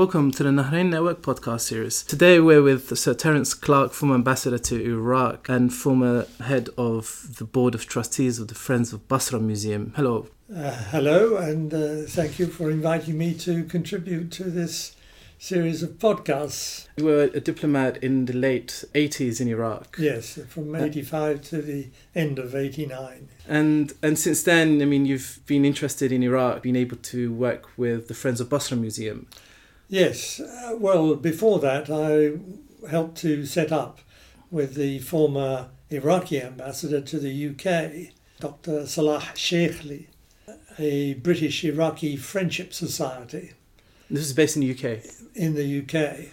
Welcome to the Nahrain Network podcast series. Today we're with Sir Terence Clark, former ambassador to Iraq and former head of the board of trustees of the Friends of Basra Museum. Hello. Uh, hello, and uh, thank you for inviting me to contribute to this series of podcasts. You were a diplomat in the late 80s in Iraq. Yes, from 85 to the end of 89. And and since then, I mean, you've been interested in Iraq, been able to work with the Friends of Basra Museum. Yes, uh, well, before that, I helped to set up with the former Iraqi ambassador to the UK, Dr. Salah Sheikhli, a British Iraqi Friendship Society. This is based in the UK. In the UK.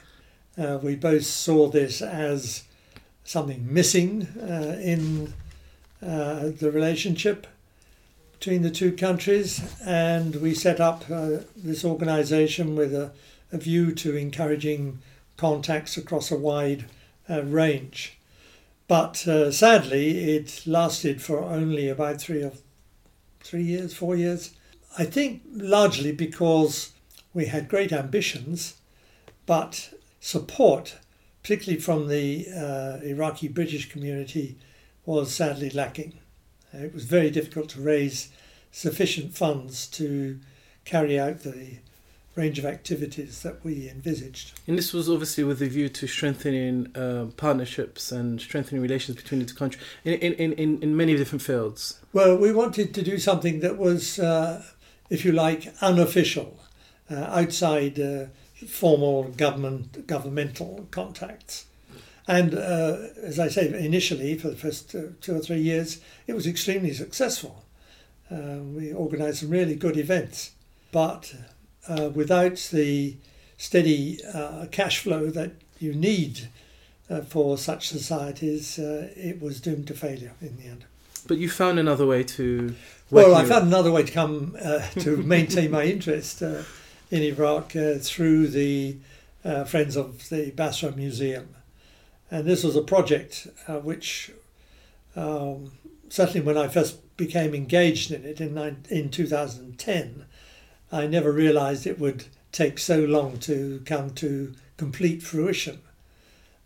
Uh, we both saw this as something missing uh, in uh, the relationship between the two countries, and we set up uh, this organisation with a a view to encouraging contacts across a wide uh, range. But uh, sadly, it lasted for only about three or three years, four years. I think largely because we had great ambitions, but support, particularly from the uh, Iraqi British community, was sadly lacking. It was very difficult to raise sufficient funds to carry out the range of activities that we envisaged. And this was obviously with a view to strengthening uh, partnerships and strengthening relations between the two countries in, in, in, in many different fields. Well, we wanted to do something that was, uh, if you like, unofficial, uh, outside uh, formal government governmental contacts. And uh, as I say, initially, for the first uh, two or three years, it was extremely successful. we organised some really good events. But uh, without the steady uh, cash flow that you need uh, for such societies, uh, it was doomed to failure in the end. But you found another way to. Well, I found another way to come uh, to maintain my interest uh, in Iraq through the Friends of the Basra Museum. And this was a project which, um, certainly when I first became engaged in it in, in 2010, I never realized it would take so long to come to complete fruition.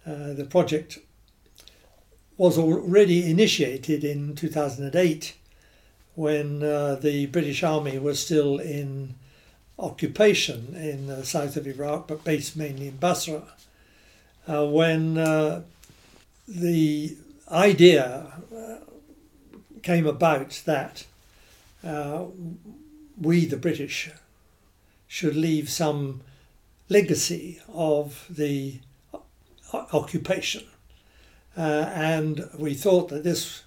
Uh, the project was already initiated in 2008 when uh, the British Army was still in occupation in the south of Iraq, but based mainly in Basra. Uh, when uh, the idea uh, came about that uh, we, the British, should leave some legacy of the occupation. Uh, and we thought that this,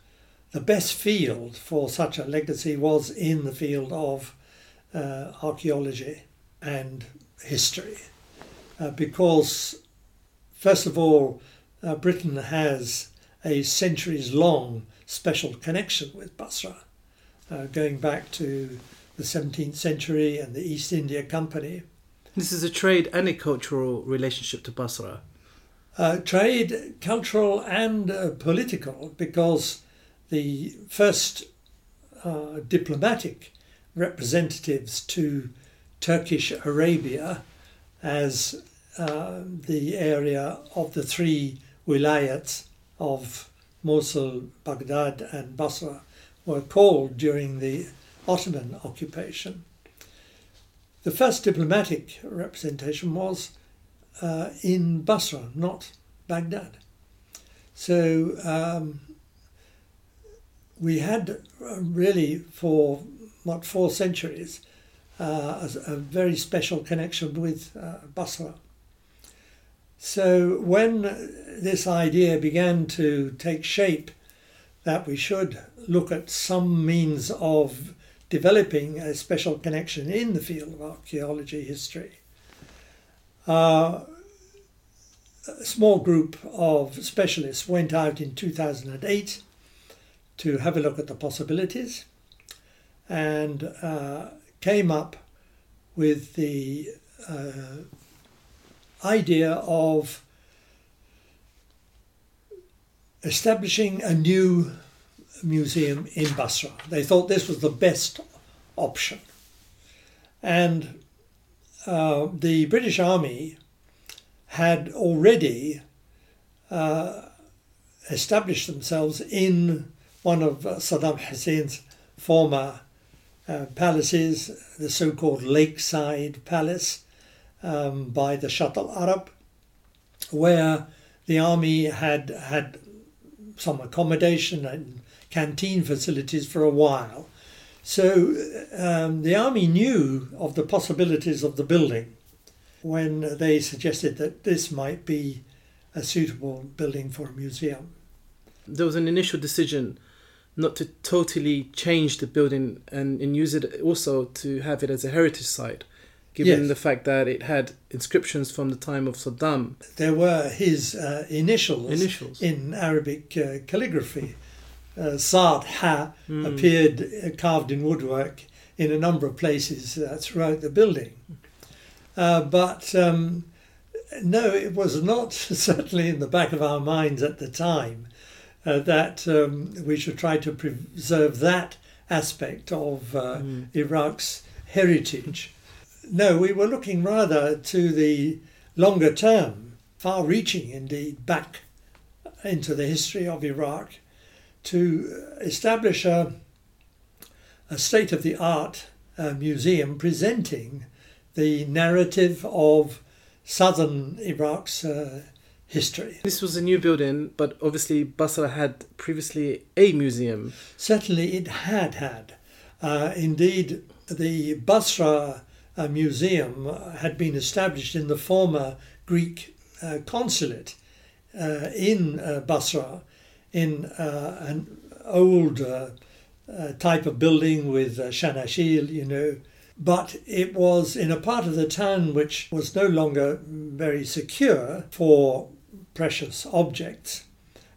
the best field for such a legacy was in the field of uh, archaeology and history. Uh, because, first of all, uh, Britain has a centuries long special connection with Basra, uh, going back to the 17th century and the East India Company. This is a trade and a cultural relationship to Basra. Uh, trade, cultural, and uh, political, because the first uh, diplomatic representatives to Turkish Arabia as uh, the area of the three wilayats of Mosul, Baghdad, and Basra were called during the Ottoman occupation. The first diplomatic representation was uh, in Basra, not Baghdad. So um, we had uh, really for what four centuries uh, a, a, very special connection with uh, Basra. So when this idea began to take shape that we should look at some means of developing a special connection in the field of archaeology history. Uh, a small group of specialists went out in 2008 to have a look at the possibilities and uh, came up with the uh, idea of establishing a new museum in Basra. They thought this was the best option. And uh, the British Army had already uh, established themselves in one of Saddam Hussein's former uh, palaces, the so called Lakeside Palace um, by the Shatt al Arab, where the army had had some accommodation and canteen facilities for a while. So um, the army knew of the possibilities of the building when they suggested that this might be a suitable building for a museum. There was an initial decision not to totally change the building and, and use it also to have it as a heritage site, given Yes. the fact that it had inscriptions from the time of Saddam. There were his uh, initials, Initials. in Arabic uh, calligraphy. Uh, Saad Ha Mm. appeared uh, carved in woodwork in a number of places uh, throughout the building. Uh, but um, no, it was not certainly in the back of our minds at the time uh, that um, we should try to preserve that aspect of uh, Mm. Iraq's heritage. No, we were looking rather to the longer term, far reaching indeed, back into the history of Iraq to establish a, a state of the art uh, museum presenting the narrative of southern Iraq's uh, history. This was a new building, but obviously Basra had previously a museum. Certainly, it had had. Uh, indeed, the Basra uh, Museum had been established in the former Greek uh, consulate uh, in uh, Basra in uh, an old uh, uh, type of building with uh, shanashil, you know. But it was in a part of the town which was no longer very secure for precious objects,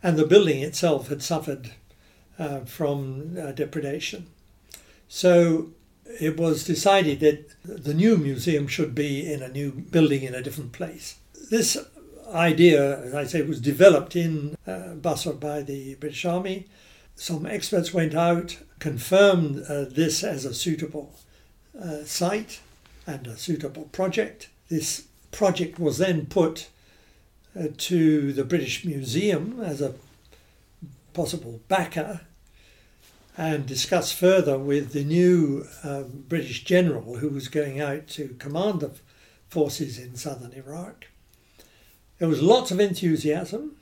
and the building itself had suffered uh, from uh, depredation. So it was decided that the new museum should be in a new building in a different place. This idea, as I say, was developed in uh, Basra by the British Army. Some experts went out, confirmed uh, this as a suitable uh, site and a suitable project. This project was then put uh, to the British Museum as a possible backer and discussed further with the new um, British general who was going out to command the forces in southern Iraq. There was lots of enthusiasm.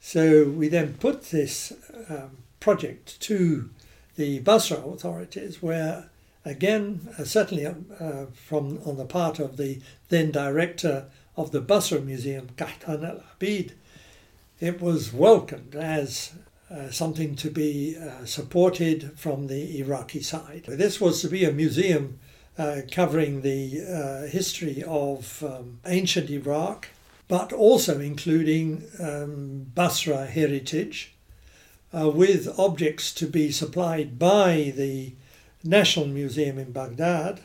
So we then put this um, project to the Basra authorities, where again, uh, certainly uh, from on the part of the then director of the Basra Museum, Kahtan al Abid, it was welcomed as uh, something to be uh, supported from the Iraqi side. This was to be a museum uh, covering the uh, history of um, ancient Iraq, but also including um, Basra heritage, uh, with objects to be supplied by the National Museum in Baghdad,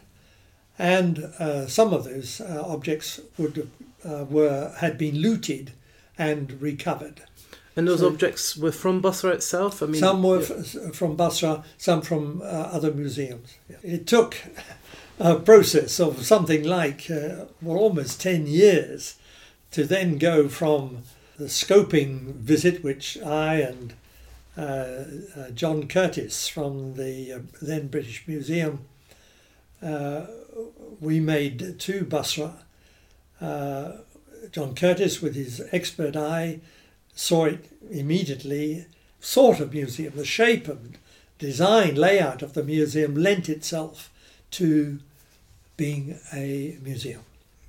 and uh, some of those uh, objects would uh, were had been looted and recovered. And those So- objects were from Basra itself. I mean, some were yeah. f- from Basra, some from uh, other museums. It took a process of something like uh, well, almost 10 years to then go from the scoping visit, which I and uh, uh, John Curtis from the uh, then British Museum uh, we made to Basra. Uh, John Curtis, with his expert eye, saw it immediately. Sort of museum, the shape and design, layout of the museum lent itself to being a museum.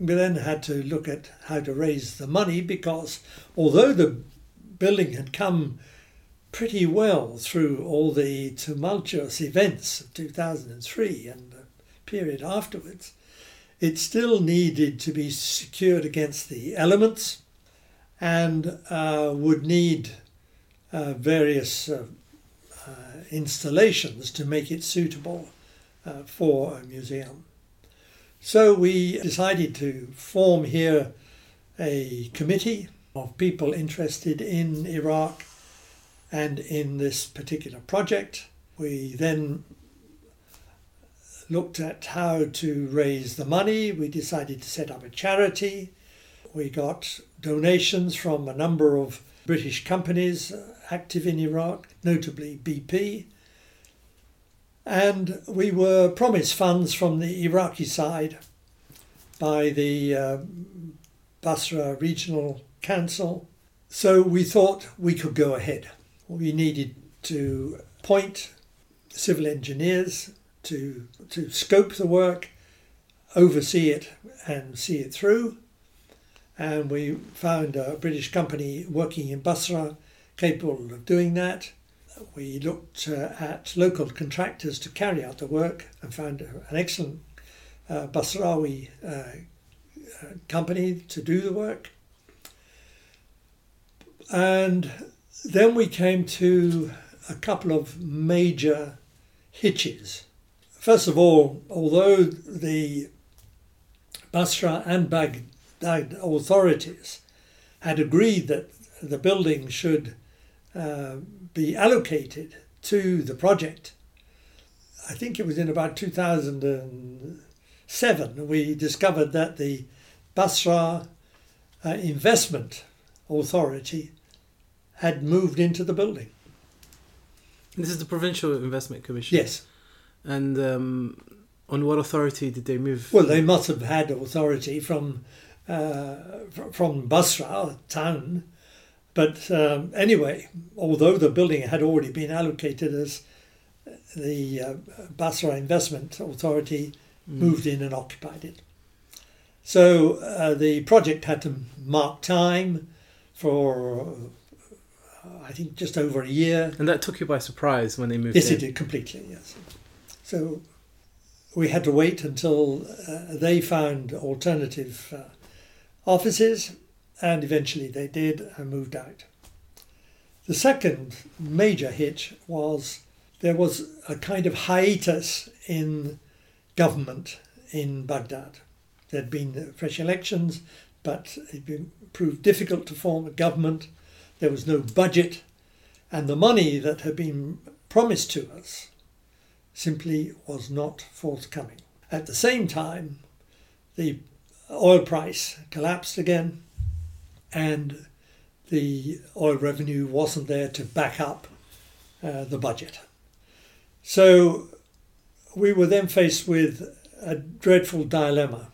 We then had to look at how to raise the money because although the building had come pretty well through all the tumultuous events of 2003 and the period afterwards, it still needed to be secured against the elements and uh, would need uh, various uh, uh, installations to make it suitable uh, for a museum. So we decided to form here a committee of people interested in Iraq and in this particular project. We then looked at how to raise the money. We decided to set up a charity. We got donations from a number of British companies active in Iraq, notably BP. And we were promised funds from the Iraqi side by the uh, Basra Regional Council. So we thought we could go ahead. We needed to appoint civil engineers to, to scope the work, oversee it, and see it through. And we found a British company working in Basra capable of doing that. We looked uh, at local contractors to carry out the work and found an excellent uh, Basrawi uh, uh, company to do the work. And then we came to a couple of major hitches. First of all, although the Basra and Baghdad authorities had agreed that the building should uh, be allocated to the project, I think it was in about 2007, we discovered that the Basra uh, Investment Authority had moved into the building. This is the Provincial Investment Commission. Yes. And um, on what authority did they move? Well, they must have had authority from uh, from Basra town, but um, anyway, although the building had already been allocated as the uh, Basra Investment Authority mm. moved in and occupied it. So uh, the project had to mark time for I think just over a year. And that took you by surprise when they moved yes, in? Yes, it did, completely, yes. So we had to wait until uh, they found alternative uh, offices, and eventually they did and moved out. The second major hitch was there was a kind of hiatus in government in Baghdad. There'd been fresh elections, but it proved difficult to form a government there was no budget, and the money that had been promised to us simply was not forthcoming. At the same time, the oil price collapsed again, and the oil revenue wasn't there to back up uh, the budget. So we were then faced with a dreadful dilemma.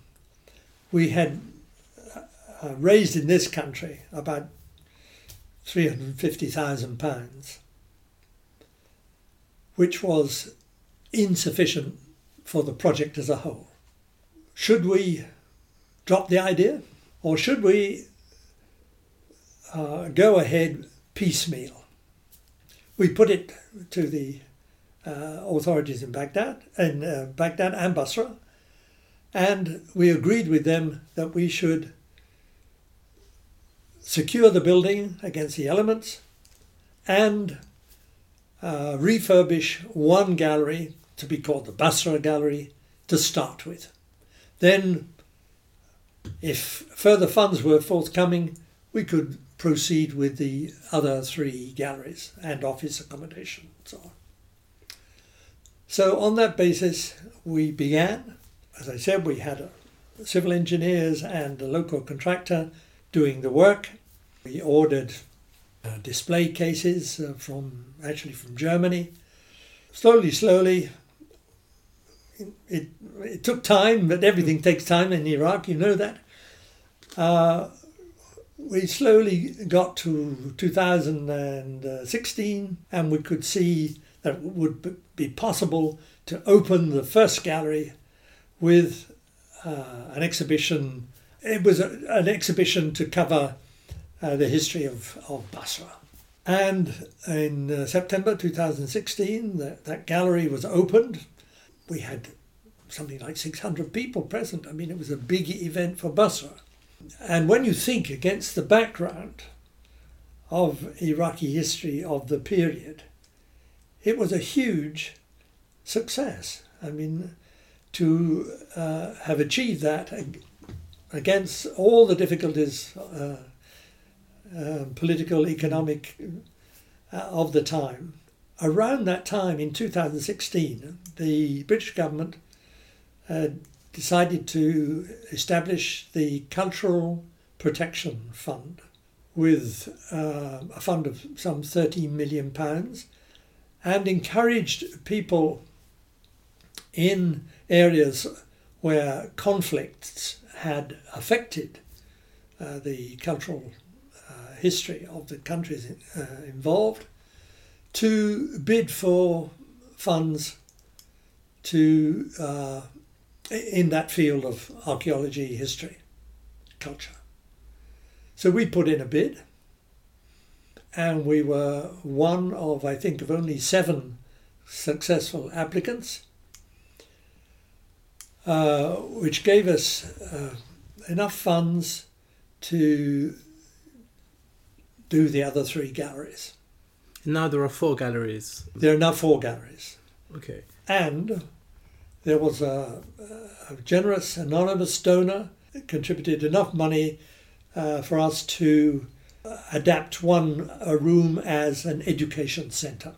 We had uh, raised in this country about £350,000, which was insufficient for the project as a whole. Should we drop the idea or should we uh, go ahead piecemeal? We put it to the uh, authorities in Baghdad and uh, Baghdad and Basra, and we agreed with them that we should secure the building against the elements, and uh, refurbish one gallery to be called the Basra Gallery to start with. Then, if further funds were forthcoming, we could proceed with the other three galleries and office accommodation and so on. So, on that basis, we began. As I said, we had civil engineers and a local contractor doing the work. We ordered uh, display cases uh, from actually from Germany. Slowly, slowly, it, it, it, took time, but everything takes time in Iraq, you know that. Uh, we slowly got to 2016 and we could see that it would be possible to open the first gallery with uh, an exhibition. It was a, an exhibition to cover uh, the history of, of Basra. And in uh, September 2016, that, that gallery was opened. We had something like 600 people present. I mean, it was a big event for Basra. And when you think against the background of Iraqi history of the period, it was a huge success. I mean, to uh, have achieved that against all the difficulties uh, um, political, economic uh, of the time. Around that time in 2016, the British government uh, decided to establish the Cultural Protection Fund with uh, a fund of some 13 million pounds and encouraged people in areas where conflicts had affected uh, the cultural uh, history of the countries uh, involved to bid for funds to uh, in that field of archaeology, history, culture. So we put in a bid, and we were one of, I think, of only seven successful applicants, uh, which gave us uh, enough funds to do the other three galleries. Now there are four galleries. There are now four galleries. Okay. And there was a, a generous anonymous donor that contributed enough money uh, for us to adapt one a room as an education centre.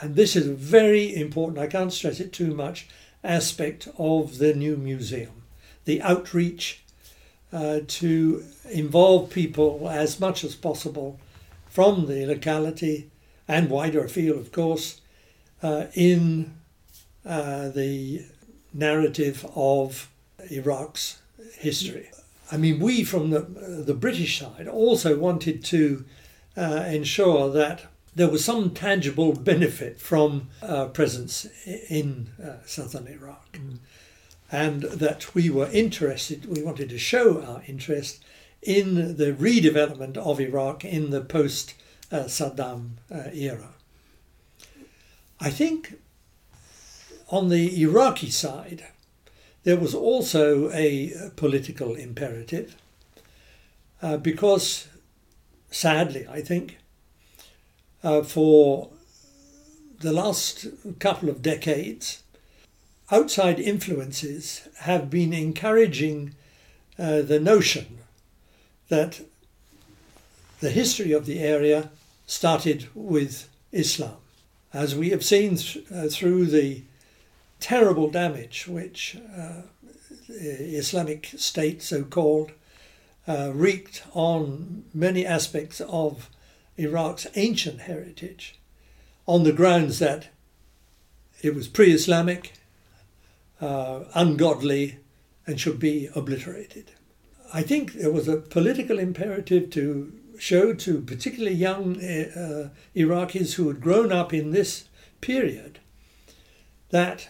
And this is a very important, I can't stress it too much, aspect of the new museum. The outreach uh, to involve people as much as possible from the locality and wider afield, of course, uh, in uh, the narrative of Iraq's history. I mean, we from the, the British side also wanted to uh, ensure that there was some tangible benefit from our presence in uh, southern Iraq. Mm. And that we were interested, we wanted to show our interest in the redevelopment of Iraq in the post uh, Saddam uh, era. I think on the Iraqi side, there was also a political imperative uh, because, sadly, I think, uh, for the last couple of decades, outside influences have been encouraging uh, the notion that the history of the area started with Islam. As we have seen th- uh, through the terrible damage which uh, Islamic State, so called, uh, wreaked on many aspects of Iraq's ancient heritage on the grounds that it was pre Islamic, uh, ungodly, and should be obliterated. I think there was a political imperative to show to particularly young uh, Iraqis who had grown up in this period that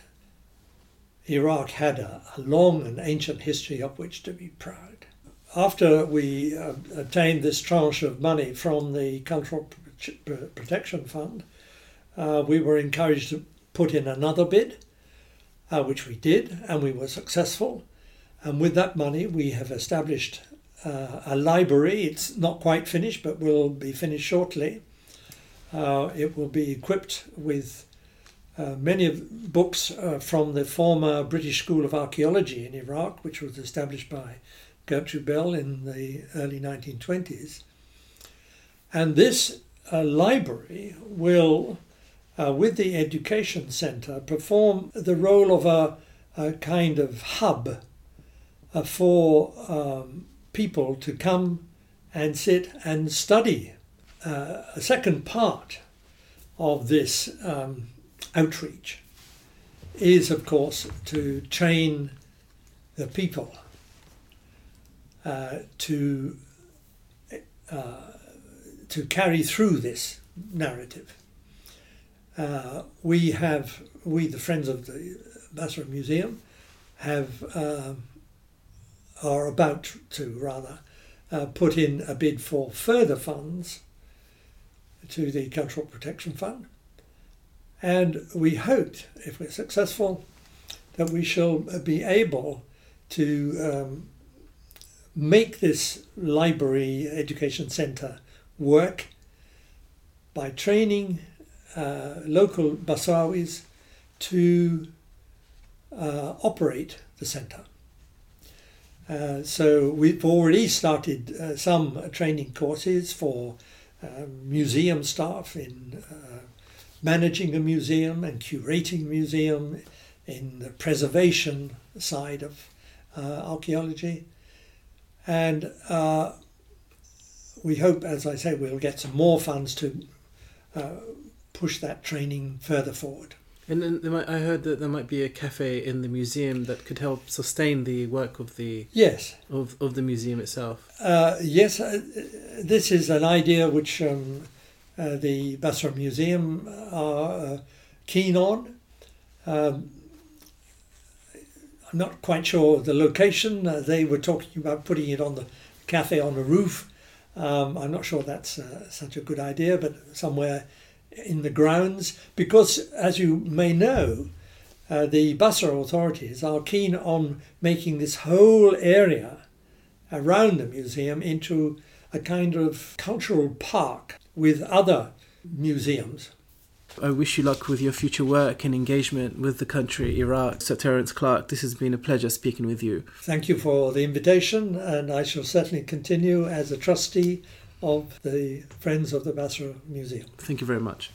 Iraq had a, a, long and ancient history of which to be proud. After we uh, obtained this tranche of money from the Cultural Protection Fund, uh, we were encouraged to put in another bid, uh, which we did, and we were successful. And with that money, we have established uh, a library. It's not quite finished, but will be finished shortly. Uh, it will be equipped with uh, many of books uh, from the former British School of Archaeology in Iraq, which was established by Gertrude Bell in the early 1920s. And this uh, library will, uh, with the Education Centre, perform the role of a, a kind of hub uh, for um, people to come and sit and study. Uh, a second part of this um, outreach is, of course, to train the people uh, to uh, to carry through this narrative. Uh, we have, we the Friends of the Basra Museum, have um, are about to rather uh, put in a bid for further funds to the Cultural Protection Fund and we hoped, if we're successful, that we shall be able to um, make this library education centre work by training uh, local Basrawis to uh, operate the centre. Uh, so we've already started uh, some training courses for um, museum staff in uh, managing a museum and curating a museum, in the preservation side of uh, archaeology. And uh, we hope, as I say, we'll get some more funds to uh, push that training further forward. And then there might, I heard that there might be a cafe in the museum that could help sustain the work of the Yes, of, of the museum itself. uh, yes, uh, this is an idea which um, uh, the Basra Museum are uh, keen on. Um, I'm not quite sure the location. Uh, they were talking about putting it on the cafe on the roof. Um, I'm not sure that's such a good idea, but somewhere in the grounds, because as you may know, uh, the Basra authorities are keen on making this whole area around the museum into a kind of cultural park with other museums. I wish you luck with your future work and engagement with the country, Iraq. Sir Terence Clark, this has been a pleasure speaking with you. Thank you for the invitation, and I shall certainly continue as a trustee of the Friends of the Basra Museum. Thank you very much.